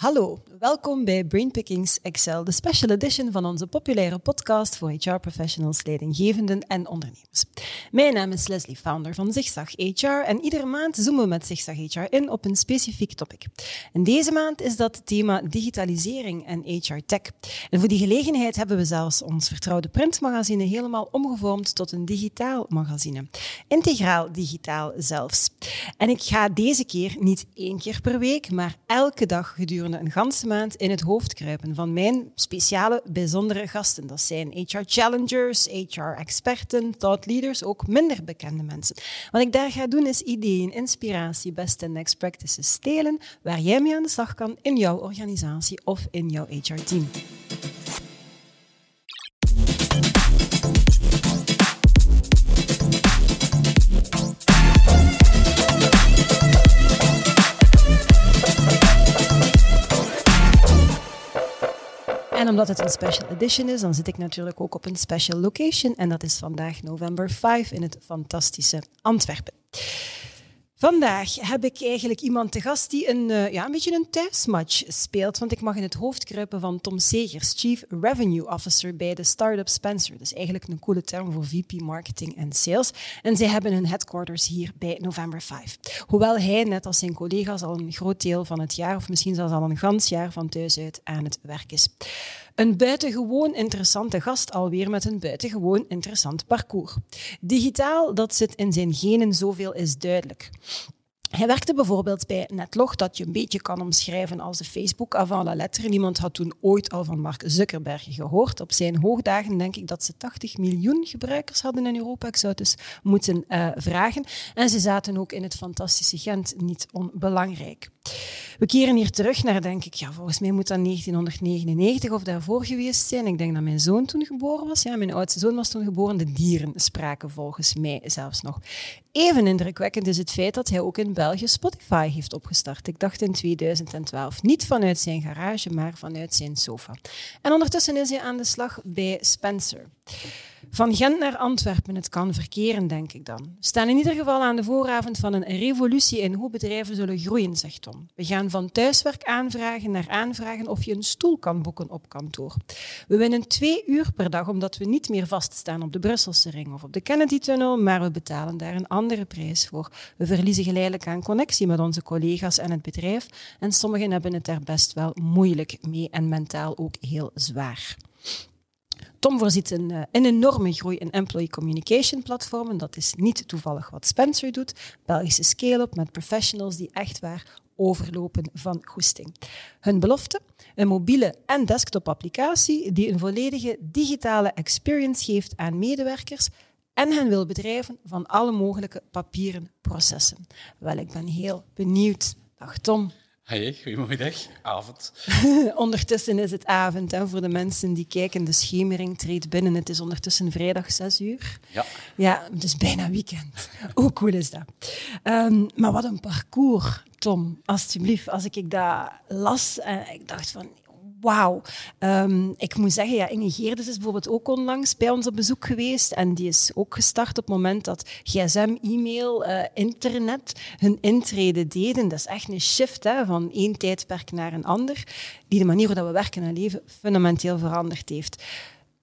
Hallo, welkom bij Brainpickings Excel, de special edition van onze populaire podcast voor HR-professionals, leidinggevenden en ondernemers. Mijn naam is Leslie, founder van Zigzag HR en iedere maand zoomen we met Zigzag HR in op een specifiek topic. En deze maand is dat thema digitalisering en HR tech. En voor die gelegenheid hebben we zelfs ons vertrouwde printmagazine helemaal omgevormd tot een digitaal magazine. Integraal digitaal zelfs. En ik ga deze keer niet één keer per week, maar elke dag gedurende een ganse maand in het hoofd kruipen van mijn speciale, bijzondere gasten. Dat zijn HR challengers, HR experten, thought leaders, ook minder bekende mensen. Wat ik daar ga doen is ideeën, inspiratie, best en next practices stelen waar jij mee aan de slag kan in jouw organisatie of in jouw HR-team. Omdat het een special edition is, dan zit ik natuurlijk ook op een special location. En dat is vandaag november 5 in het fantastische Antwerpen. Vandaag heb ik eigenlijk iemand te gast die een, uh, ja, een beetje een thuismatch speelt. Want ik mag in het hoofd kruipen van Tom Segers, Chief Revenue Officer bij de startup Spencer. Is eigenlijk een coole term voor VP Marketing en Sales. En zij hebben hun headquarters hier bij November 5. Hoewel hij, net als zijn collega's, al een groot deel van het jaar, of misschien zelfs al een gans jaar van thuis uit aan het werk is. Een buitengewoon interessante gast alweer met een buitengewoon interessant parcours. Digitaal, dat zit in zijn genen, zoveel is duidelijk. Hij werkte bijvoorbeeld bij Netlog, dat je een beetje kan omschrijven als de Facebook avant la lettre. Niemand had toen ooit al van Mark Zuckerberg gehoord. Op zijn hoogdagen denk ik dat ze 80 miljoen gebruikers hadden in Europa. Ik zou het dus moeten uh, vragen. En ze zaten ook in het fantastische Gent, niet onbelangrijk. We keren hier terug naar, denk ik, ja, volgens mij moet dat 1999 of daarvoor geweest zijn. Ik denk dat mijn zoon toen geboren was. Ja, mijn oudste zoon was toen geboren. De dieren spraken volgens mij zelfs nog. Even indrukwekkend is het feit dat hij ook in België Spotify heeft opgestart. Ik dacht in 2012. Niet vanuit zijn garage, maar vanuit zijn sofa. En ondertussen is hij aan de slag bij Spencer. Van Gent naar Antwerpen, het kan verkeren, denk ik dan. We staan in ieder geval aan de vooravond van een revolutie in hoe bedrijven zullen groeien, zegt Tom. We gaan van thuiswerk aanvragen naar aanvragen of je een stoel kan boeken op kantoor. We winnen twee uur per dag omdat we niet meer vaststaan op de Brusselse ring of op de Kennedy-tunnel, maar we betalen daar een andere prijs voor. We verliezen geleidelijk aan connectie met onze collega's en het bedrijf en sommigen hebben het daar best wel moeilijk mee en mentaal ook heel zwaar. Tom voorziet een, uh, een enorme groei in employee communication platformen. Dat is niet toevallig wat Spencer doet. Belgische scale-up met professionals die echt waar overlopen van goesting. Hun belofte? Een mobiele en desktop applicatie die een volledige digitale experience geeft aan medewerkers en hen wil bedrijven van alle mogelijke papieren processen. Wel, ik ben heel benieuwd. Dag Tom. Hey, goedemiddag, avond. ondertussen is het avond hè, voor de mensen die kijken. De schemering treedt binnen. Het is ondertussen vrijdag 6 uur. Ja. Ja, het is bijna weekend. Hoe cool is dat? Um, maar wat een parcours, Tom. Alsjeblieft, als ik dat las, uh, ik dacht van, wauw. Um, ik moet zeggen, ja, Inge Geerdes is bijvoorbeeld ook onlangs bij ons op bezoek geweest. En die is ook gestart op het moment dat gsm, e-mail, uh, internet hun intrede deden. Dat is echt een shift hè, van één tijdperk naar een ander, die de manier waarop we werken en leven fundamenteel veranderd heeft.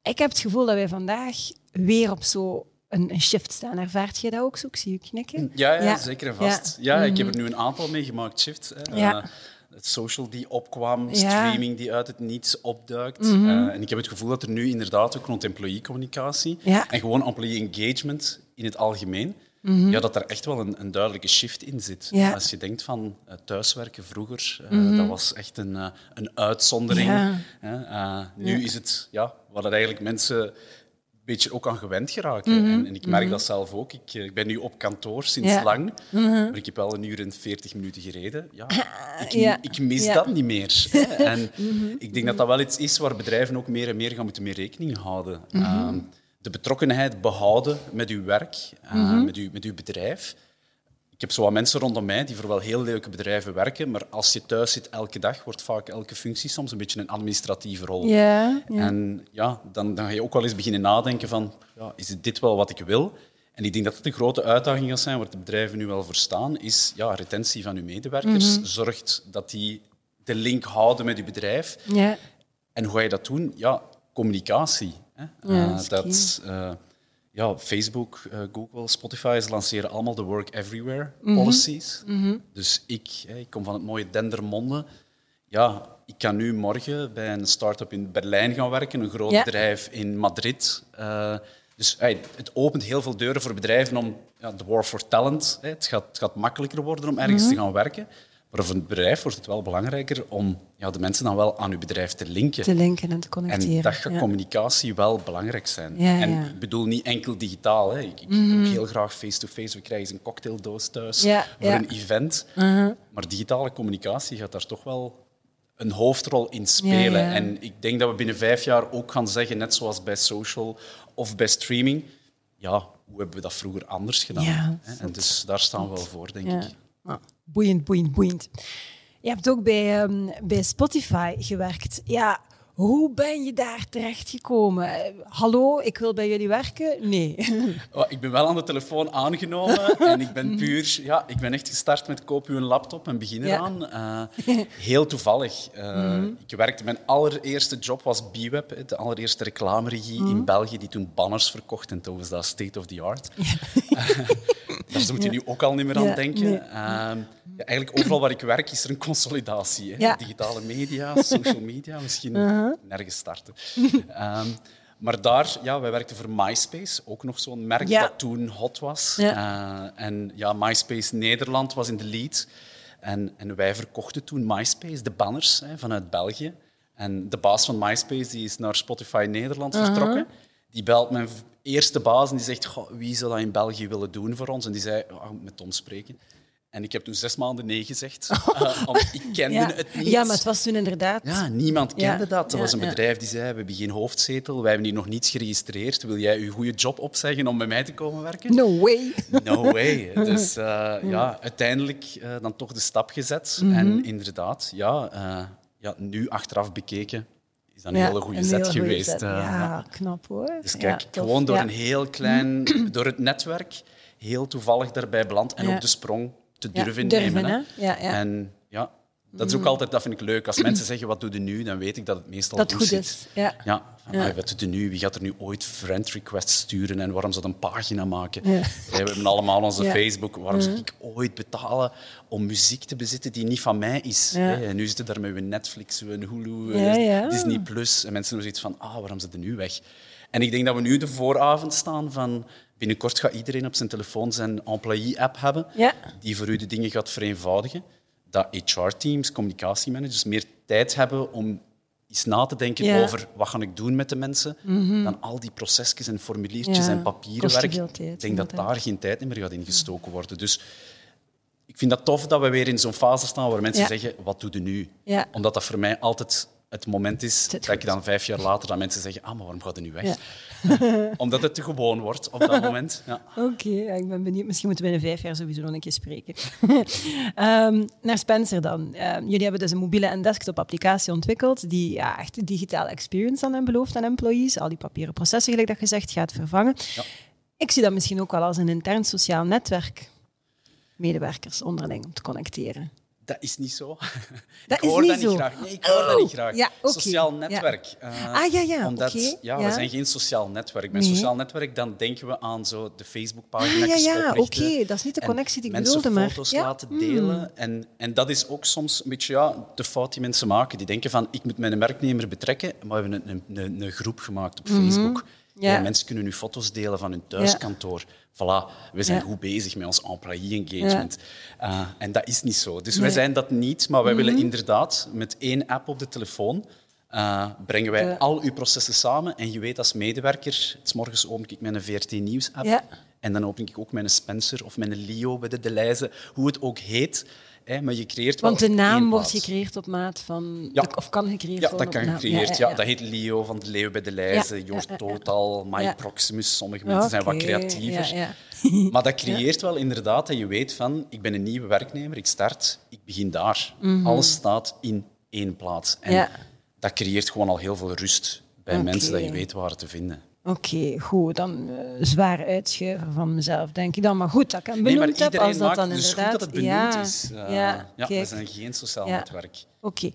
Ik heb het gevoel dat wij vandaag weer op zo een, een, shift staan. Ervaart je dat ook zo? Ik zie je knikken. Ja, ja, ja. zeker en vast. Ja. ja ik heb er nu een aantal meegemaakt, shift. Ja. Uh, het social die opkwam, streaming die uit het niets opduikt. Mm -hmm. uh, en ik heb het gevoel dat er nu inderdaad ook rond employee-communicatie ja. en gewoon employee engagement in het algemeen, mm -hmm. ja, dat daar echt wel een, een duidelijke shift in zit. Ja. Als je denkt van uh, thuiswerken vroeger, uh, mm -hmm. dat was echt een, een uitzondering. nu is het ja, dat eigenlijk mensen beetje ook aan gewend geraken. Mm -hmm. en, en, ik merk mm -hmm. dat zelf ook. Ik, ik, ben nu op kantoor sinds ja. lang, mm -hmm. maar ik heb wel een uur en veertig minuten gereden. Ja, ik, ja. ik mis ja. dat niet meer. en ik denk dat dat wel iets is waar bedrijven ook meer en meer gaan moeten mee rekening houden. Uh, de betrokkenheid behouden met uw werk, uh, met, uw, met uw bedrijf. Ik heb zo wat mensen rondom mij die voor wel heel leuke bedrijven werken, maar als je thuis zit elke dag, wordt vaak elke functie soms een beetje een administratieve rol. Ja, ja. En ja, dan, dan ga je ook wel eens beginnen nadenken van, ja, is dit wel wat ik wil? En ik denk dat het een grote uitdaging gaat zijn, waar de bedrijven nu wel voor staan, is ja, retentie van uw medewerkers. Mm -hmm. Zorgt dat die de link houden met je bedrijf. Ja. En hoe ga je dat doen? Ja, communicatie. Hè? Ja, Uh, dat, uh, ja, Facebook, uh, Google, Spotify, ze lanceren allemaal de Work Everywhere policies. Mm -hmm. Dus ik, ik kom van het mooie Dendermonde. Ja, ik kan nu morgen bij een start-up in Berlijn gaan werken, een groot Ja. bedrijf in Madrid. Uh, dus hey, het opent heel veel deuren voor bedrijven om ja, de war for talent. Hè, het, gaat, het gaat makkelijker worden om ergens Mhm. te gaan werken. Maar voor het bedrijf wordt het wel belangrijker om ja, de mensen dan wel aan uw bedrijf te linken. Te linken en te connecteren. En dat gaat ja. communicatie wel belangrijk zijn. Ja, en ik bedoel niet enkel digitaal. Hè. Ik, ik doe ook heel graag face-to-face. We krijgen eens een cocktaildoos thuis voor een event. Uh-huh. Maar digitale communicatie gaat daar toch wel een hoofdrol in spelen. En ik denk dat we binnen vijf jaar ook gaan zeggen, net zoals bij social of bij streaming, ja, hoe hebben we dat vroeger anders gedaan? Hè? En dus daar staan we wel voor, denk Ja. ik. Boeiend, boeiend, boeiend. Je hebt ook bij, ehm, bij Spotify gewerkt. Ja, hoe ben je daar terechtgekomen? Eh, hallo, ik wil bij jullie werken? Nee. Oh, ik ben wel aan de telefoon aangenomen en ik ben puur... Ja, ik ben echt gestart met koop een laptop en begin Ja. eraan. Eh, heel toevallig. Eh, Ik werkte... Mijn allereerste job was B-Web, de allereerste reclameregie in België die toen banners verkocht en toen was dat state of the art. Daar moet je nu ook al niet meer aan denken. nee. Ja, eigenlijk overal waar ik werk is er een consolidatie. Hè? Uh-huh. Digitale media, social media, misschien nergens starten. Ehm, maar daar, ja, wij werkten voor MySpace, ook nog zo'n merk Ja. dat toen hot was. Ja. Eh, en ja, MySpace Nederland was in de lead. En, en wij verkochten toen MySpace, de banners hè, vanuit België. En de baas van MySpace die is naar Spotify Nederland vertrokken. Die belt mijn eerste baas en die zegt, "Goh, wie zou dat in België willen doen voor ons? En die zei, oh, met Tom spreken. En ik heb toen zes maanden nee gezegd. eh, om, ik kende ja. het niet. ja, maar het was toen inderdaad... Ja, niemand kende Ja, dat. Er ja, was een ja. bedrijf die zei, we hebben geen hoofdzetel, wij hebben hier nog niets geregistreerd. Wil jij je goede job opzeggen om bij mij te komen werken? No way. No way. Dus eh, ja, uiteindelijk eh, dan toch de stap gezet. Mhm. En inderdaad, ja, eh, ja, nu achteraf bekeken is dat een hele goede een zet hele goeie geweest. eh, ja, knap hoor. Dus kijk, gewoon door een heel klein, door het netwerk, heel toevallig daarbij beland en ook de sprong te durven durven, nemen. hè? Ja, ja. En ja, dat is ook altijd, dat vind ik leuk. Als mensen zeggen, wat doe je nu? Dan weet ik dat het meestal Dat goed is. Ja. Ja, wat doet je nu? Wie gaat er nu ooit friend requests sturen en waarom zou dat een pagina maken? Ja. We hebben allemaal onze. Facebook. Waarom zou ik ooit betalen om muziek te bezitten die niet van mij is? En nu zitten daar met een Netflix, een Hulu. Disney Plus. En mensen hebben zoiets van, ah, waarom zitten nu weg? En ik denk dat we nu de vooravond staan van... Binnenkort gaat iedereen op zijn telefoon zijn employee-app hebben, die voor u de dingen gaat vereenvoudigen. Dat HR-teams, communicatiemanagers, meer tijd hebben om eens na te denken Ja. Mhm. over wat ga ik doen met de mensen, dan al die procesjes en formuliertjes Ja, en papieren kost te werk. veel tijd, ik denk dat daar geen tijd meer gaat ingestoken worden. Dus ik vind dat tof dat we weer in zo'n fase staan waar mensen zeggen, wat doe je nu? Omdat dat voor mij altijd het moment is dat ik dan vijf jaar later dat mensen zeggen, ah, maar waarom gaat je nu weg? Ja. Omdat het te gewoon wordt op dat moment. Ja. Oké, ja, ik ben benieuwd. Misschien moeten we binnen vijf jaar sowieso nog een keer spreken. Ehm, naar Spencer dan. Ehm, jullie hebben dus een mobiele en desktop applicatie ontwikkeld die ja, echt de digitale experience aan hen belooft aan employees. Al die papieren processen, gelijk dat gezegd, gaat vervangen. Ja. Ik zie dat misschien ook wel als een intern sociaal netwerk. Medewerkers onderling om te connecteren. Dat is niet zo. Dat ik is hoor niet dat zo. niet graag. Nee, ik hoor dat Oh, niet graag. ja, oké. Sociaal Ja. netwerk. Eh, Ah, ja, ja, Omdat, ja, we zijn geen sociaal netwerk. Bij Nee. sociaal netwerk dan denken we aan zo de Facebookpagina Ah, ja, ja, oké. Dat is niet de connectie die ik mensen bedoelde, maar- foto's laten delen. En, en dat is ook soms een beetje ja, de fout die mensen maken. Die denken van, ik moet mijn werknemer betrekken, maar we hebben een, een, een, een groep gemaakt op Facebook. Mhm. Ja. Ja, mensen kunnen nu foto's delen van hun thuiskantoor. Voilà, we zijn goed bezig met ons employee engagement. Uh, en dat is niet zo. Dus wij zijn dat niet, maar wij Mhm. willen inderdaad met één app op de telefoon uh, brengen wij al uw processen samen. En je weet als medewerker, s morgens open ik mijn VRT Nieuws-app. Ja. En dan open ik ook mijn Spencer of mijn Leo bij de Deleuze, hoe het ook heet. Hè, maar je creëert wel Want de naam wordt gecreëerd op maat van... Ja. Of kan gecreëerd Ja, worden dat op kan gecreëerd. Ja, Dat heet Leo van de Leeuw bij de Ja, ja, ja, ja. Total, My Ja. Proximus. Sommige mensen zijn wat creatiever. Ja, ja. Maar dat creëert wel inderdaad dat je weet van, ik ben een nieuwe werknemer, ik start, ik begin daar. Alles staat in één plaats. En Mhm. Ja. dat creëert gewoon al heel veel rust bij mensen, dat je weet waar te vinden. Oké, goed. Dan uh, zwaar uitschuiven van mezelf, denk ik dan. Maar goed, dat ik hem benoemd nee, heb, als dat dan dus inderdaad... goed dat het benoemd ja, is. Uh, ja, ja we zijn geen sociaal ja. netwerk. Oké.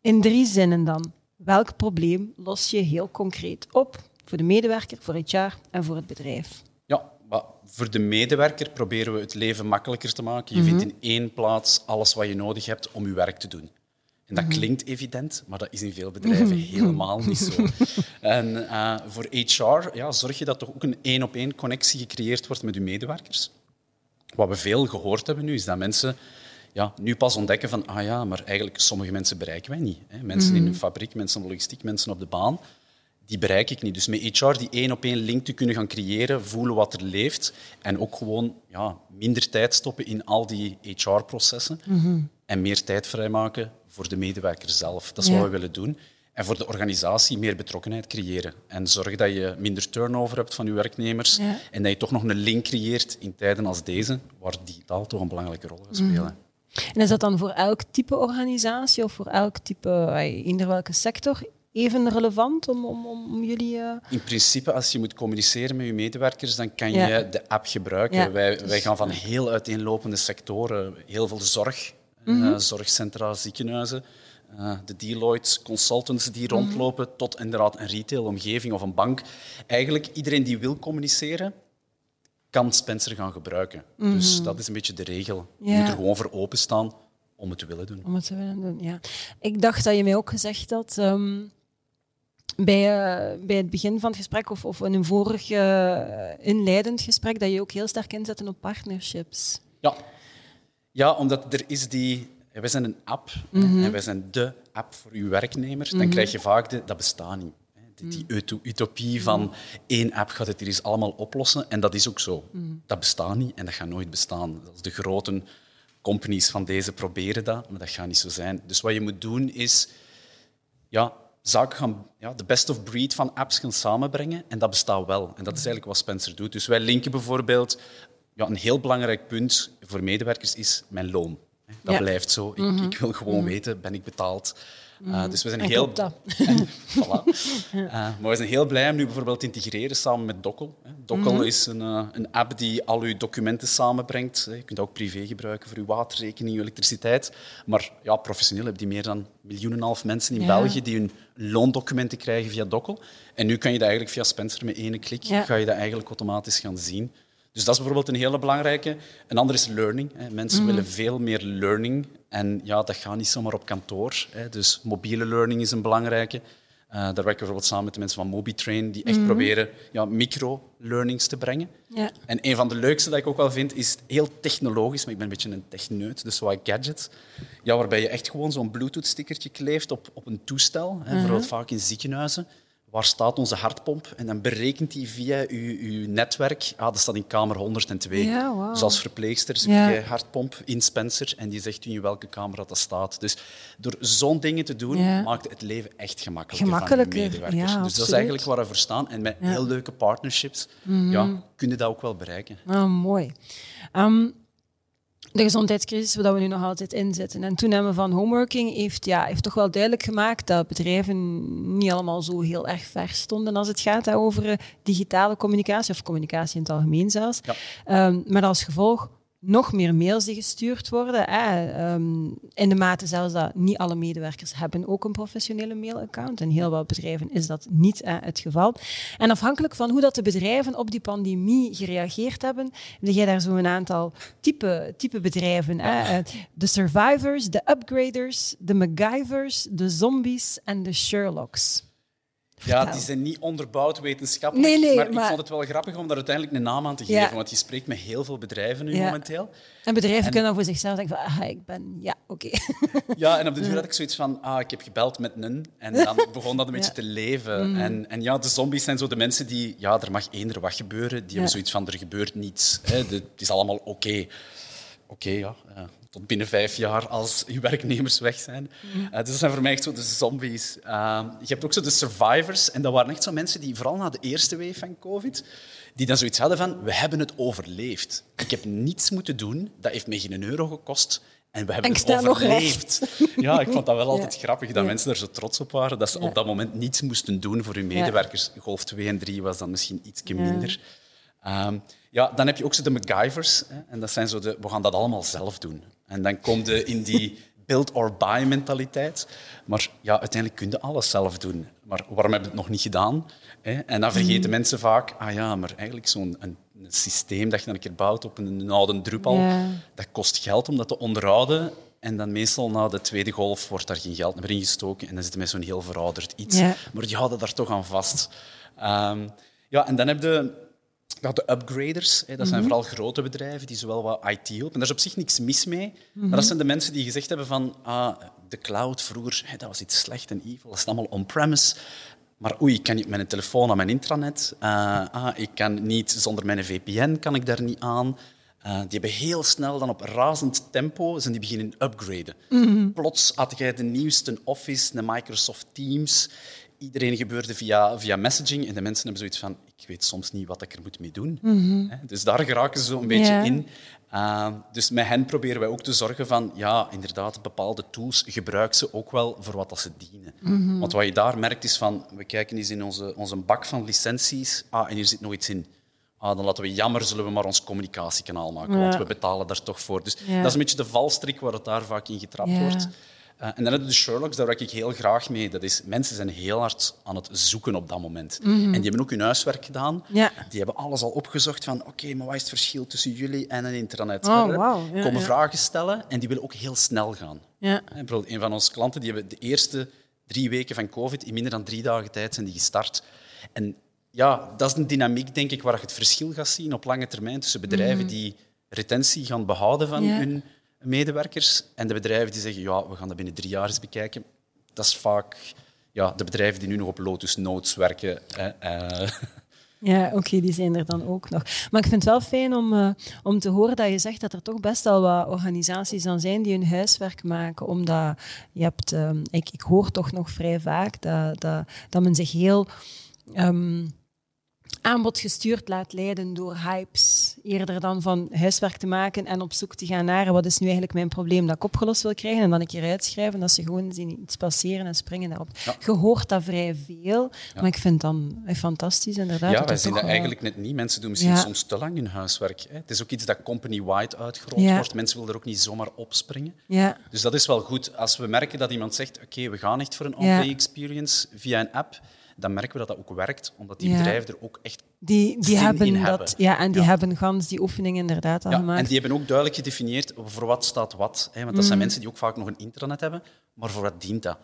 In drie zinnen dan. Welk probleem los je heel concreet op voor de medewerker, voor HR en voor het bedrijf? Ja, maar voor de medewerker proberen we het leven makkelijker te maken. Je vindt mhm. in één plaats alles wat je nodig hebt om je werk te doen. En dat mhm. klinkt evident, maar dat is in veel bedrijven mhm. helemaal niet zo. En uh, voor HR ja, zorg je dat toch ook een één-op-één connectie gecreëerd wordt met je medewerkers. Wat we veel gehoord hebben nu, is dat mensen ja, nu pas ontdekken van, ah ja, maar eigenlijk sommige mensen bereiken wij niet. Hè. Mensen in een fabriek, mensen in logistiek, mensen op de baan die bereik ik niet. Dus met HR die één op één link te kunnen gaan creëren, voelen wat er leeft en ook gewoon ja, minder tijd stoppen in al die HR-processen en meer tijd vrijmaken voor de medewerker zelf. Dat is wat we willen doen. En voor de organisatie meer betrokkenheid creëren. En zorgen dat je minder turnover hebt van je werknemers en dat je toch nog een link creëert in tijden als deze, waar digitaal toch een belangrijke rol gaat spelen. Mhm. En is dat dan voor elk type organisatie of voor elk type, in welke sector? even relevant om, om, om jullie... Uh... In principe, als je moet communiceren met je medewerkers, dan kan je de app gebruiken. Wij, dus- wij gaan van heel uiteenlopende sectoren, heel veel zorg, mm -hmm. uh, zorgcentra, ziekenhuizen, uh, de Deloitte consultants die mhm. rondlopen, tot inderdaad een retailomgeving of een bank. Eigenlijk iedereen die wil communiceren, kan Spencer gaan gebruiken. Dus mhm. dat is een beetje de regel. Je moet er gewoon voor openstaan om het te willen doen. Om het te willen doen, ja. Ik dacht dat je mij ook gezegd had... Um bij, uh, bij het begin van het gesprek of, of in een vorig uh, inleidend gesprek dat je ook heel sterk inzetten op partnerships. Ja, ja omdat er is die... Wij zijn een app mm en wij zijn de app voor uw werknemers. Dan mhm. krijg je vaak de, dat bestaat niet. Die, die utopie van één app gaat het hier eens allemaal oplossen. En dat is ook zo. Mhm. Dat bestaat niet en dat gaat nooit bestaan. Dat de grote companies van deze proberen dat, maar dat gaat niet zo zijn. Dus wat je moet doen is... Ja, zaken gaan, ja, de best of breed van apps gaan samenbrengen. En dat bestaat wel. En dat is eigenlijk wat Spencer doet. Dus wij linken bijvoorbeeld... Ja, een heel belangrijk punt voor medewerkers is mijn loon. Dat blijft zo. Ik, mhm. ik wil gewoon mhm. weten, ben ik betaald? Uh, dus we zijn heel... voilà. uh, maar we zijn heel blij om nu bijvoorbeeld te integreren samen met Dokkel. Dokkel is een, uh, een, app die al uw documenten samenbrengt. Je kunt dat ook privé gebruiken voor uw waterrekening, uw elektriciteit. Maar ja, professioneel heb je meer dan miljoen en half mensen in België die hun loondocumenten krijgen via Dokkel. En nu kan je dat eigenlijk via Spencer met één klik ja. ga je dat eigenlijk automatisch gaan zien. Dus dat is bijvoorbeeld een hele belangrijke. Een andere is learning. Mensen mhm. willen veel meer learning. En ja, dat gaat niet zomaar op kantoor. Dus mobiele learning is een belangrijke. Uh, daar werken we bijvoorbeeld samen met de mensen van MobiTrain, die echt mhm. proberen ja, micro-learnings te brengen. Ja. En een van de leukste dat ik ook wel vind, is heel technologisch, maar ik ben een beetje een techneut, dus wat gadgets. Ja, waarbij je echt gewoon zo'n Bluetooth-stickertje kleeft op, op een toestel. Hè, mhm. Bijvoorbeeld vaak in ziekenhuizen waar staat onze hartpomp? En dan berekent hij via uw, uw netwerk, ah, dat staat in kamer 102. Ja, wow. Dus als verpleegster zoek je hartpomp in Spencer en die zegt u in welke kamer dat staat. Dus door zo'n dingen te doen, maakt het leven echt gemakkelijker, gemakkelijker. voor medewerkers. dus dat is eigenlijk waar we voor staan. En met heel leuke partnerships mm ja, kun je dat ook wel bereiken. Ah, mooi. Um, de gezondheidscrisis waar we nu nog altijd in zitten. En toename van homeworking heeft, ja, heeft toch wel duidelijk gemaakt dat bedrijven niet allemaal zo heel erg ver stonden als het gaat over eh, digitale communicatie, of communicatie in het algemeen zelfs. Ja. Um, met als gevolg nog meer mails die gestuurd worden. Ehm, in de mate zelfs dat niet alle medewerkers hebben ook een professionele mailaccount. In heel wat bedrijven is dat niet het geval. En afhankelijk van hoe dat de bedrijven op die pandemie gereageerd hebben, heb jij daar zo een aantal type, type bedrijven. Eh, de survivors, de upgraders, de MacGyvers, de zombies en de Sherlocks. Ja, die zijn niet onderbouwd wetenschappelijk. Nee, nee, maar, ik vond het wel grappig om daar uiteindelijk een naam aan te geven. Want je spreekt met heel veel bedrijven nu momenteel. En bedrijven kunnen voor zichzelf denken van, ah, ik ben, ja, oké. Ja, en op de duur had ik zoiets van, ah, ik heb gebeld met een. En dan begon dat een beetje te leven. Mm. En, en ja, de zombies zijn zo de mensen die, ja, er mag eender wat gebeuren. Die hebben zoiets van, er gebeurt niets. Hè. het is allemaal oké. Oké, ja tot binnen vijf jaar als je werknemers weg zijn. Uh, dus dat zijn voor mij echt zo de zombies. Uh, je hebt ook zo de survivors. En dat waren echt zo mensen die, vooral na de eerste wave van COVID, die dan zoiets hadden van, we hebben het overleefd. Ik heb niets moeten doen, dat heeft mij geen euro gekost. En we hebben het overleefd. Ja, ik vond dat wel altijd grappig dat mensen er zo trots op waren. Dat ze op dat moment niets moesten doen voor hun medewerkers. Golf 2 en 3 was dan misschien iets minder. Um, ja, dan heb je ook zo de MacGyvers. Hè, en dat zijn zo de, we gaan dat allemaal zelf doen. En dan kom je in die build or buy mentaliteit. Maar ja, uiteindelijk kun je alles zelf doen. Maar waarom hebben we het nog niet gedaan? En dan vergeten mm. mensen vaak, ah ja, maar eigenlijk zo'n een, een, systeem dat je dan een keer bouwt op een, oude Drupal, dat kost geld om dat te onderhouden. En dan meestal na de tweede golf wordt daar geen geld meer in gestoken en dan zitten met zo'n heel verouderd iets. Maar die houden daar toch aan vast. Um, ja, en dan heb je ja, de upgraders, hè, dat zijn mhm. vooral grote bedrijven die zowel wat IT helpen. En daar is op zich niks mis mee. Maar dat zijn de mensen die gezegd hebben van ah, de cloud vroeger, hè, dat was iets slecht en evil, dat is allemaal on-premise. Maar oei, ik kan niet met een telefoon aan mijn intranet. Uh, ah, ik kan niet zonder mijn VPN, kan ik daar niet aan. Uh, die hebben heel snel dan op razend tempo zijn die beginnen upgraden. Mm Plots had jij de nieuwste Office, de Microsoft Teams iedereen gebeurde via, via messaging en de mensen hebben zoiets van, ik weet soms niet wat ik er moet mee doen. Mhm. Dus daar geraken ze zo een beetje in. Uh, dus met hen proberen wij ook te zorgen van, ja, inderdaad, bepaalde tools gebruik ze ook wel voor wat dat ze dienen. Mhm. Want wat je daar merkt is van, we kijken eens in onze, onze bak van licenties, ah, en hier zit nog iets in. Ah, dan laten we jammer, zullen we maar ons communicatiekanaal maken, want we betalen daar toch voor. Dus dat is een beetje de valstrik waar het daar vaak in getrapt wordt. Uh, en dan hebben we de Sherlocks, daar werk ik heel graag mee. Dat is, mensen zijn heel hard aan het zoeken op dat moment. Mhm. En die hebben ook hun huiswerk gedaan. Ja. Die hebben alles al opgezocht van, oké, maar wat is het verschil tussen jullie en een internet? Oh, wow. ja, komen vragen stellen en die willen ook heel snel gaan. Ja. Bijvoorbeeld een van onze klanten, die hebben de eerste drie weken van COVID, in minder dan drie dagen tijd zijn die gestart. En ja, dat is een dynamiek, denk ik, waar je het verschil gaat zien op lange termijn tussen bedrijven mhm. die retentie gaan behouden van hun medewerkers en de bedrijven die zeggen, ja, we gaan dat binnen drie jaar eens bekijken. Dat is vaak ja, de bedrijven die nu nog op Lotus Notes werken. Eh. Ja, oké, die zijn er dan ook nog. Maar ik vind het wel fijn om, uh, om te horen dat je zegt dat er toch best wel wat organisaties dan zijn die hun huiswerk maken. Omdat je hebt, um, ik, ik hoor toch nog vrij vaak dat, dat, dat men zich heel um, aanbod gestuurd laat leiden door hypes, eerder dan van huiswerk te maken en op zoek te gaan naar wat is nu eigenlijk mijn probleem dat ik opgelost wil krijgen en dan een keer uitschrijven dat ze gewoon zien iets passeren en springen daarop. Ja. Je hoort dat vrij veel, maar ik vind dan fantastisch inderdaad. Ja, wij zien dat eigenlijk net niet. Mensen doen misschien soms te lang hun huiswerk. Hè. Het is ook iets dat company-wide uitgerold wordt. Mensen willen er ook niet zomaar opspringen. Ja. Dus dat is wel goed. Als we merken dat iemand zegt, oké, we gaan echt voor een on-play experience via een app, dan merken we dat dat ook werkt, omdat die bedrijven er ook echt die, die hebben dat, hebben. Ja, en die hebben gans die oefening inderdaad al ja, gemaakt. En die hebben ook duidelijk gedefinieerd voor wat staat wat. Hè, want dat zijn mm. mensen die ook vaak nog een intranet hebben, maar voor wat dient dat?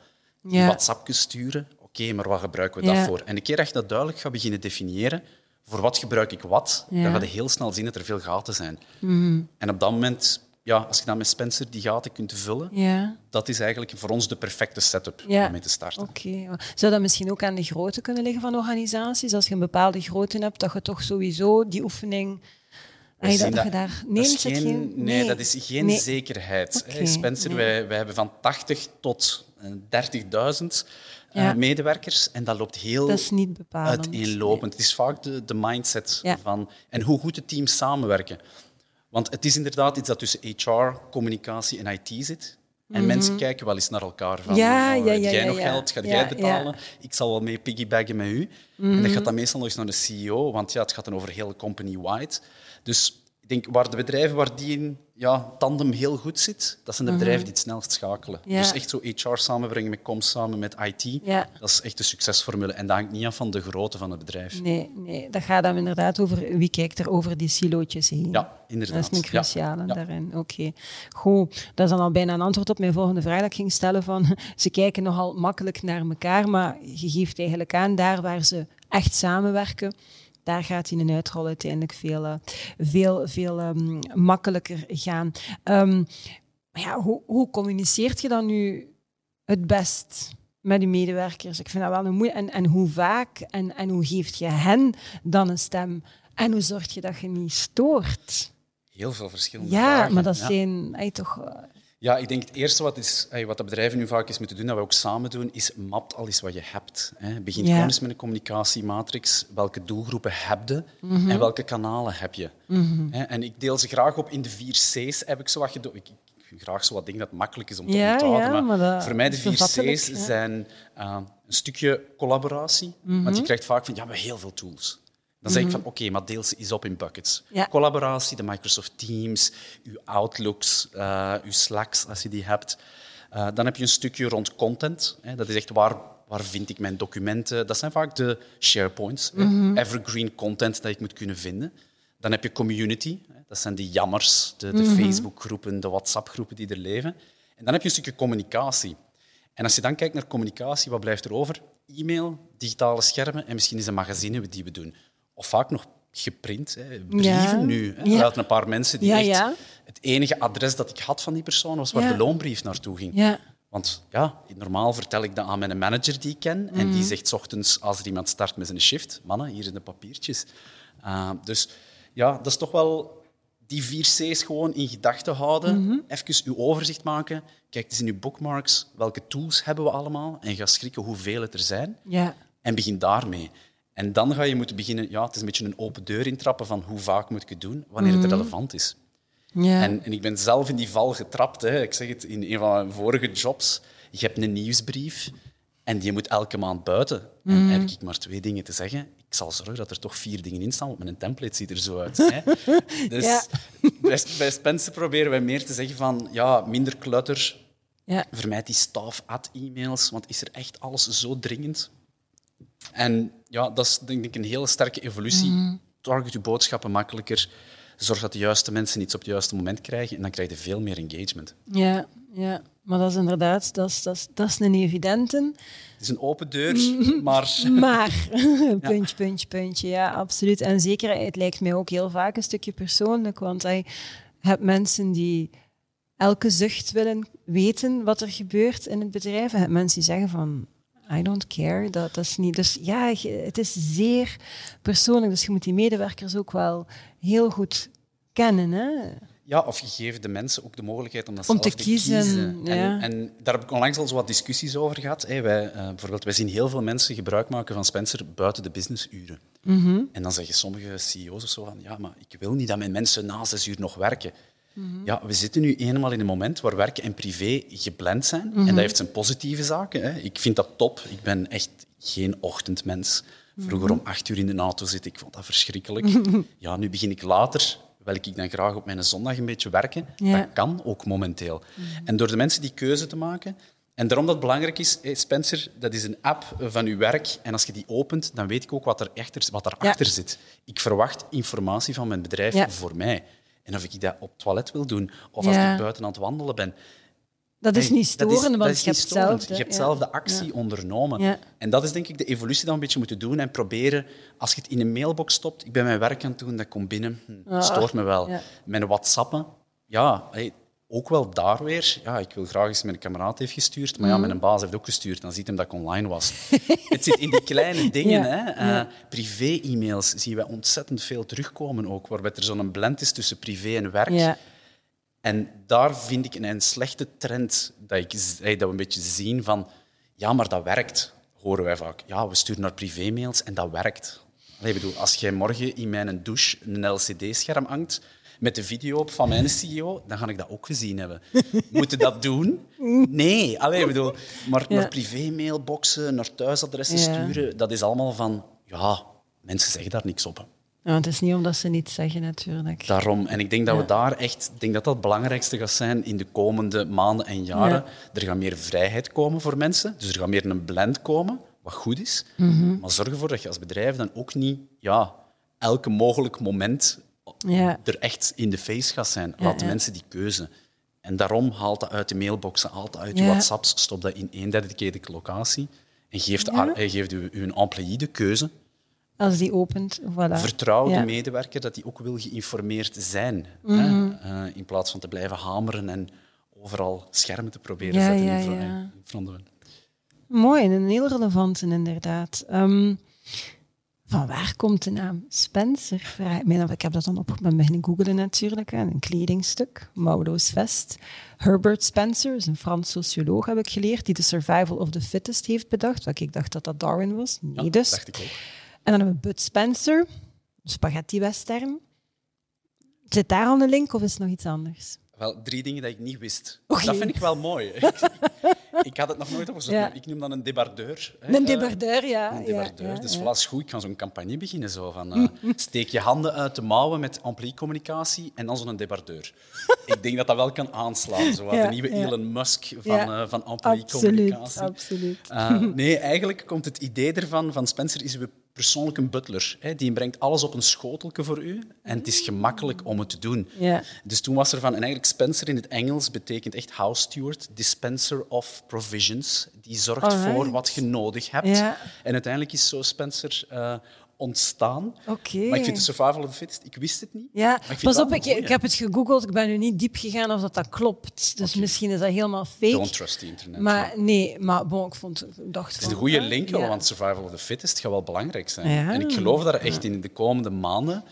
Ja. WhatsApp sturen, oké, maar wat gebruiken we dat voor? En een keer dat je dat duidelijk gaat beginnen definiëren, voor wat gebruik ik wat, dan ga je heel snel zien dat er veel gaten zijn. Mm. En op dat moment ja, als je dan met Spencer die gaten kunt vullen, ja. dat is eigenlijk voor ons de perfecte setup om mee te starten. Oké. Zou dat misschien ook aan de grootte kunnen liggen van organisaties? Als je een bepaalde grootte hebt, dat je toch sowieso die oefening... dat, dat, je daar... Nee, dat geen, geen, nee, dat is geen zekerheid. Spencer, wij, wij hebben van 80 tot 30.000 uh, medewerkers en dat loopt heel dat is niet uiteenlopend. Het is vaak de, de mindset van... En hoe goed de teams samenwerken. Want het is inderdaad iets dat tussen HR, communicatie en IT zit. En mhm. mensen kijken wel eens naar elkaar van, ja, oh, ja, ja, jij nog geld, ga jij betalen? Ik zal wel mee piggybacken met u. En dat mhm. gaat dan meestal nog eens naar de CEO, want ja, het gaat dan over heel company-wide. Dus ik denk, waar de bedrijven waar die in ja, tandem heel goed zit, dat zijn de mhm. bedrijven die het snelst schakelen. Dus echt zo HR samenbrengen met comms samen met IT, dat is echt de succesformule. En dat hangt niet af van de grootte van het bedrijf. Nee, nee dat gaat dan inderdaad over wie kijkt er over die silootjes heen. Ja, inderdaad. Dat is een cruciale daarin. Oké. Goed, dat is dan al bijna een antwoord op mijn volgende vraag dat ik ging stellen van ze kijken nogal makkelijk naar elkaar, maar je geeft eigenlijk aan daar waar ze echt samenwerken daar gaat hij in een uitrol uiteindelijk veel, uh, veel, veel um, makkelijker gaan. Um, ja, hoe, hoe communiceert je dan nu het best met je medewerkers? Ik vind dat wel een moeite. En, en hoe vaak en, en hoe geeft je hen dan een stem? En hoe zorg je dat je niet stoort? Heel veel verschillende ja, vragen. maar dat zijn ja. toch eh, ja, ik denk het eerste wat, is, wat de bedrijven nu vaak eens moeten doen, dat we ook samen doen, is mapt al eens wat je hebt. Hè. Begin gewoon eens met een communicatiematrix. Welke doelgroepen heb je mhm. en welke kanalen heb je? Mhm. En ik deel ze graag op in de vier C's, heb ik zo wat gedaan. Ik, graag zo wat dingen dat makkelijk is om te ja, onthouden. maar, voor mij de vier C's zijn uh, een stukje collaboratie. Want je mhm. krijgt vaak van, ja, we hebben heel veel tools. Dan zeg ik mhm. van, oké, maar deel ze eens op in buckets. Collaboratie, de Microsoft Teams, uw Outlooks, uh, uw Slacks, als je die hebt. Uh, dan heb je een stukje rond content. Hè. Dat is echt waar, waar vind ik mijn documenten. Dat zijn vaak de SharePoints. Mm Evergreen content dat ik moet kunnen vinden. Dan heb je community. Hè. Dat zijn de jammers, de, de mm Facebook-groepen, de WhatsApp-groepen die er leven. En dan heb je een stukje communicatie. En als je dan kijkt naar communicatie, wat blijft er over? E-mail, digitale schermen en misschien is een magazine die we doen. Of vaak nog geprint, hè. brieven nu. Hè. Ja. een paar mensen die echt... Het enige adres dat ik had van die persoon was waar de loonbrief naartoe ging. Want ja, normaal vertel ik dat aan mijn manager die ik ken. En die mhm. zegt s ochtends, als er iemand start met zijn shift, mannen, hier zijn de papiertjes. Uh, dus ja, dat is toch wel die vier C's gewoon in gedachten houden. Mm Even uw overzicht maken. Kijk eens in uw bookmarks. Welke tools hebben we allemaal? En ga schrikken hoeveel het er zijn. Ja. En begin daarmee. En dan ga je moeten beginnen... Ja, het is een beetje een open deur intrappen van hoe vaak moet ik het doen, wanneer het mhm. relevant is. Ja. En, en, ik ben zelf in die val getrapt. Hè. Ik zeg het, in een van mijn vorige jobs. Je hebt een nieuwsbrief en die moet elke maand buiten. En mhm. heb ik maar twee dingen te zeggen. Ik zal zorgen dat er toch vier dingen in staan, want mijn template ziet er zo uit. Hè. Dus ja. bij, bij Spencer proberen wij meer te zeggen van ja, minder clutter. Ja. Vermijd die staff-ad-e-mails, want is er echt alles zo dringend? En ja, dat is denk ik een hele sterke evolutie. Mm. Target je boodschappen makkelijker. Zorg dat de juiste mensen iets op het juiste moment krijgen en dan krijg je veel meer engagement. Ja, ja. maar dat is inderdaad dat is, dat is, dat is een evidente. Het is een open deur, maar... maar, puntje, puntje, puntje, ja, absoluut. En zeker, het lijkt mij ook heel vaak een stukje persoonlijk, want je hebt mensen die elke zucht willen weten wat er gebeurt in het bedrijf. En mensen die zeggen van, I don't care. Dat, dat is niet. Dus ja, het is zeer persoonlijk. Dus je moet die medewerkers ook wel heel goed kennen. Hè? Ja, of je geeft de mensen ook de mogelijkheid om dat om zelf te, kiezen. En, en, daar heb ik onlangs al zo wat discussies over gehad. Hey, wij, uh, bijvoorbeeld, wij zien heel veel mensen gebruik maken van Spencer buiten de businessuren. Mm En dan zeggen sommige CEO's of zo van, ja, maar ik wil niet dat mijn mensen na zes uur nog werken. Mhm. Ja, we zitten nu eenmaal in een moment waar werk en privé geblend zijn. En dat mhm. heeft zijn positieve zaken. Hè. Ik vind dat top. Ik ben echt geen ochtendmens. Vroeger om acht uur in de auto zit ik vond dat verschrikkelijk. Ja, nu begin ik later, wil ik dan graag op mijn zondag een beetje werken. Dat kan ook momenteel. Mhm. En door de mensen die keuze te maken... En daarom dat het belangrijk is, Spencer, dat is een app van uw werk. En als je die opent, dan weet ik ook wat, er echter, wat erachter zit. Ik verwacht informatie van mijn bedrijf voor mij. En of ik dat op het toilet wil doen, of als ik buiten aan het wandelen ben. Dat is niet storend, want je hebt, zelf, je hebt zelf de actie ondernomen. En dat is denk ik de evolutie die we een beetje moeten doen en proberen, als je het in een mailbox stopt, ik ben mijn werk aan het doen, dat komt binnen, hm, stoort me wel. Mijn WhatsAppen, ja, ook wel daar weer. Ja, ik wil graag eens mijn kameraad heeft gestuurd, maar ja, mhm. mijn baas heeft ook gestuurd. Dan ziet hem dat ik online was. het zit in die kleine dingen. Hè. Uh, Privé-e-mails zien wij ontzettend veel terugkomen ook, waarbij er zo'n blend is tussen privé en werk. Ja. En daar vind ik een, slechte trend dat, ik, dat we een beetje zien van... Ja, maar dat werkt, horen wij vaak. Ja, we sturen naar privé-mails en dat werkt. Allee, bedoel, als jij morgen in mijn douche een LCD-scherm hangt met de video op van mijn CEO, dan ga ik dat ook gezien hebben. Moeten dat doen? Nee. Allee, bedoel, maar naar privé-mailboxen, naar thuisadressen sturen, dat is allemaal van, ja, mensen zeggen daar niks op. Ja, het is niet omdat ze niet zeggen, natuurlijk. Daarom. En ik denk dat we daar echt... Ik denk dat dat het belangrijkste gaat zijn in de komende maanden en jaren. Er gaat meer vrijheid komen voor mensen. Dus er gaat meer een blend komen, wat goed is. Mhm. Maar zorg ervoor dat je als bedrijf dan ook niet ja, elke mogelijk moment ja. er echt in de face gaat zijn. Laat de mensen die keuze. En daarom haalt dat uit de mailboxen, haalt dat uit je WhatsApps, stop dat in één dedicated locatie en geeft, geeft uw, uw employee de keuze. Als die opent, voilà. Vertrouw de medewerker dat hij ook wil geïnformeerd zijn. hè? Mhm. Eh, in plaats van te blijven hameren en overal schermen te proberen ja, zetten in, in front Mooi en een heel relevante inderdaad. Um, van waar komt de naam Spencer? Ik heb dat dan op ben beginnen googelen natuurlijk. Een kledingstuk, Maudo's vest. Herbert Spencer is een Frans socioloog, heb ik geleerd, die de survival of the fittest heeft bedacht. Wat ik dacht dat dat Darwin was. Nee, dus. dacht ik ook. En dan hebben we Bud Spencer, een spaghetti-western. Zit daar al een link of is het nog iets anders? Wel, drie dingen dat ik niet wist. Dat vind ik wel mooi. ik had het nog nooit over ja. Ik noem dat een debardeur. Hè. Een debardeur, ja. Een debardeur. Ja, dus voilà, is goed. Ik ga zo'n campagne beginnen. Zo, van, uh, steek je handen uit de mouwen met ampli-communicatie en dan zo'n debardeur. ik denk dat dat wel kan aanslaan. Zo, de nieuwe Elon Musk van, uh, van ampli-communicatie. Absoluut, absoluut. Uh, nee, eigenlijk komt het idee ervan van Spencer is persoonlijk een butler. Hè. Die brengt alles op een schotelke voor u en het is gemakkelijk om het te doen. Ja. Dus toen was er van, en eigenlijk Spencer in het Engels betekent echt house steward, dispenser of provisions. Die zorgt voor wat je nodig hebt. Ja. En uiteindelijk is zo Spencer uh, ontstaan. Okay. Maar ik vind de survival of the fittest, ik wist het niet. Ja, pas op, ik, ik, heb het gegoogeld, ik ben nu niet diep gegaan of dat, dat klopt. Dus misschien is dat helemaal fake. Don't trust the internet. Maar nee, maar bon, ik vond, dacht Het is een goede link, ja. want survival of the fittest gaat wel belangrijk zijn. Ja. En ik geloof dat er echt in de komende maanden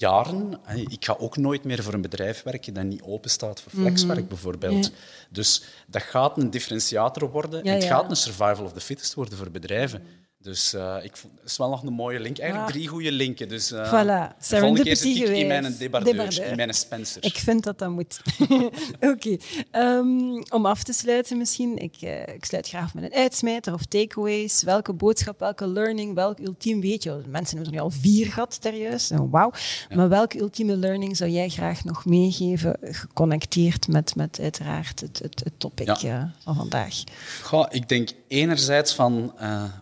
jaren. Ik ga ook nooit meer voor een bedrijf werken dat niet open staat voor flexwerk, mhm. bijvoorbeeld. Dus dat gaat een differentiator worden. en het gaat een survival of the fittest worden voor bedrijven. Dus uh, ik vond, het is wel nog een mooie link. Eigenlijk ah. drie goede linken. Dus, uh, voilà. De volgende keer zit ik in mijn debardeur, in mijn Spencer. Ik vind dat dat moet. Oké. Okay. Um, om af te sluiten misschien. Ik, uh, ik sluit graag met een uitsmijter of takeaways. Welke boodschap, welke learning, welk ultiem weet je? Mensen hebben er nu al vier gehad, serieus. Oh, Wauw. Ja. Maar welke ultieme learning zou jij graag nog meegeven, geconnecteerd met, met uiteraard het, het, het topic ja. van vandaag? Goh, ik denk enerzijds van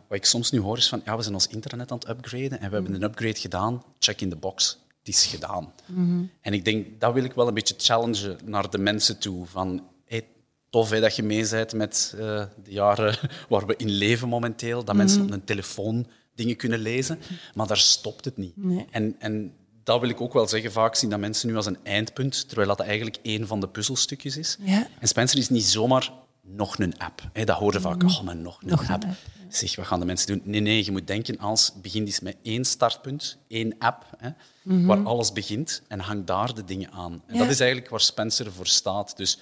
wat ik soms nu hoor is van, ja, we zijn ons internet aan het upgraden en we hebben een upgrade gedaan, check in the box. Het is gedaan. Mm En ik denk, dat wil ik wel een beetje challengen naar de mensen toe. Van, hey, tof hè, dat je mee bent met uh, de jaren waar we in leven momenteel, dat mensen mhm. op een telefoon dingen kunnen lezen, maar daar stopt het niet. Nee. En, en dat wil ik ook wel zeggen. Vaak zien dat mensen nu als een eindpunt, terwijl dat eigenlijk één van de puzzelstukjes is. Ja. En Spencer is niet zomaar nog een app. He, dat horen vaak, oh, maar nog een nog app. Een app Zeg, wat gaan de mensen doen? Nee, nee, je moet denken als begin eens met één startpunt, één app, hè, mm -hmm. waar alles begint en hang daar de dingen aan. En ja. dat is eigenlijk waar Spencer voor staat. Dus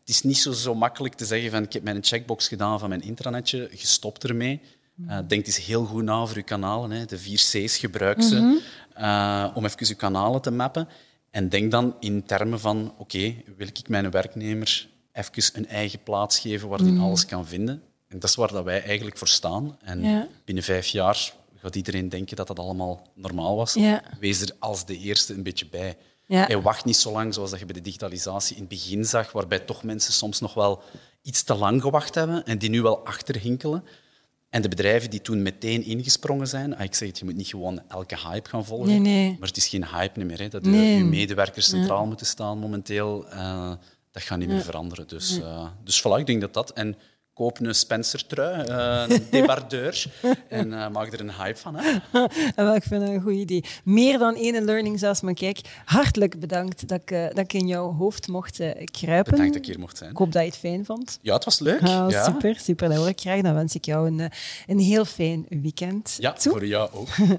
het is niet zo, zo makkelijk te zeggen van ik heb mijn checkbox gedaan van mijn intranetje, gestopt ermee. Uh, denk eens heel goed na over je kanalen. Hè. De vier C's gebruik ze mm -hmm. uh, om even je kanalen te mappen. En denk dan in termen van, oké, okay, wil ik mijn werknemer even een eigen plaats geven waar hij mm. alles kan vinden? En dat is waar dat wij eigenlijk voor staan. En ja. binnen vijf jaar gaat iedereen denken dat dat allemaal normaal was. Ja. Wees er als de eerste een beetje bij. Ja. En wacht niet zo lang zoals dat je bij de digitalisatie in het begin zag, waarbij toch mensen soms nog wel iets te lang gewacht hebben en die nu wel achterhinkelen. En de bedrijven die toen meteen ingesprongen zijn, ah, ik zeg het, je moet niet gewoon elke hype gaan volgen, nee, nee. maar het is geen hype meer. Hè, dat nee. je medewerkers centraal moeten staan momenteel. Uh, dat gaat niet meer veranderen. Dus, uh, dus voilà, ik denk dat dat... En koop een Spencer-trui, uh, een debardeur, en uh, maak er een hype van. Hè? Wel, ik vind dat een goed idee. Meer dan één learning zelfs, maar kijk, hartelijk bedankt dat ik, uh, dat ik in jouw hoofd mocht kruipen. Bedankt dat ik hier mocht zijn. Ik hoop dat je het fijn vond. Ja, het was leuk. Ah, ja. Super, super. Dat hoor ik graag. Dan wens ik jou een, een heel fijn weekend. Ja, toe. voor jou ook.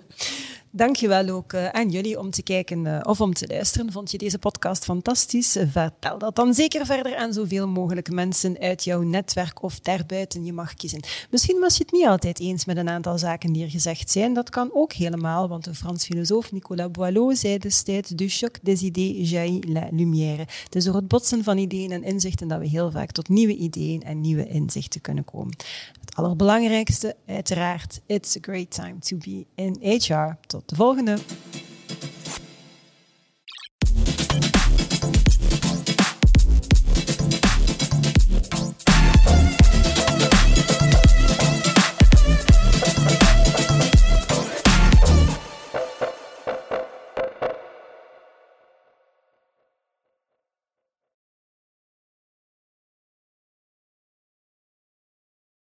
Dankjewel ook uh, aan jullie om te kijken uh, of om te luisteren. Vond je deze podcast fantastisch? Vertel dat dan zeker verder aan zoveel mogelijk mensen uit jouw netwerk of daarbuiten. Je mag kiezen. Misschien was je het niet altijd eens met een aantal zaken die er gezegd zijn. Dat kan ook helemaal, want een Frans filosoof, Nicolas Boileau, zei destijds du choc des idées jaillit la lumière. Het is door het botsen van ideeën en inzichten dat we heel vaak tot nieuwe ideeën en nieuwe inzichten kunnen komen. Het allerbelangrijkste, uiteraard, it's a great time to be in HR. Tot de volgende!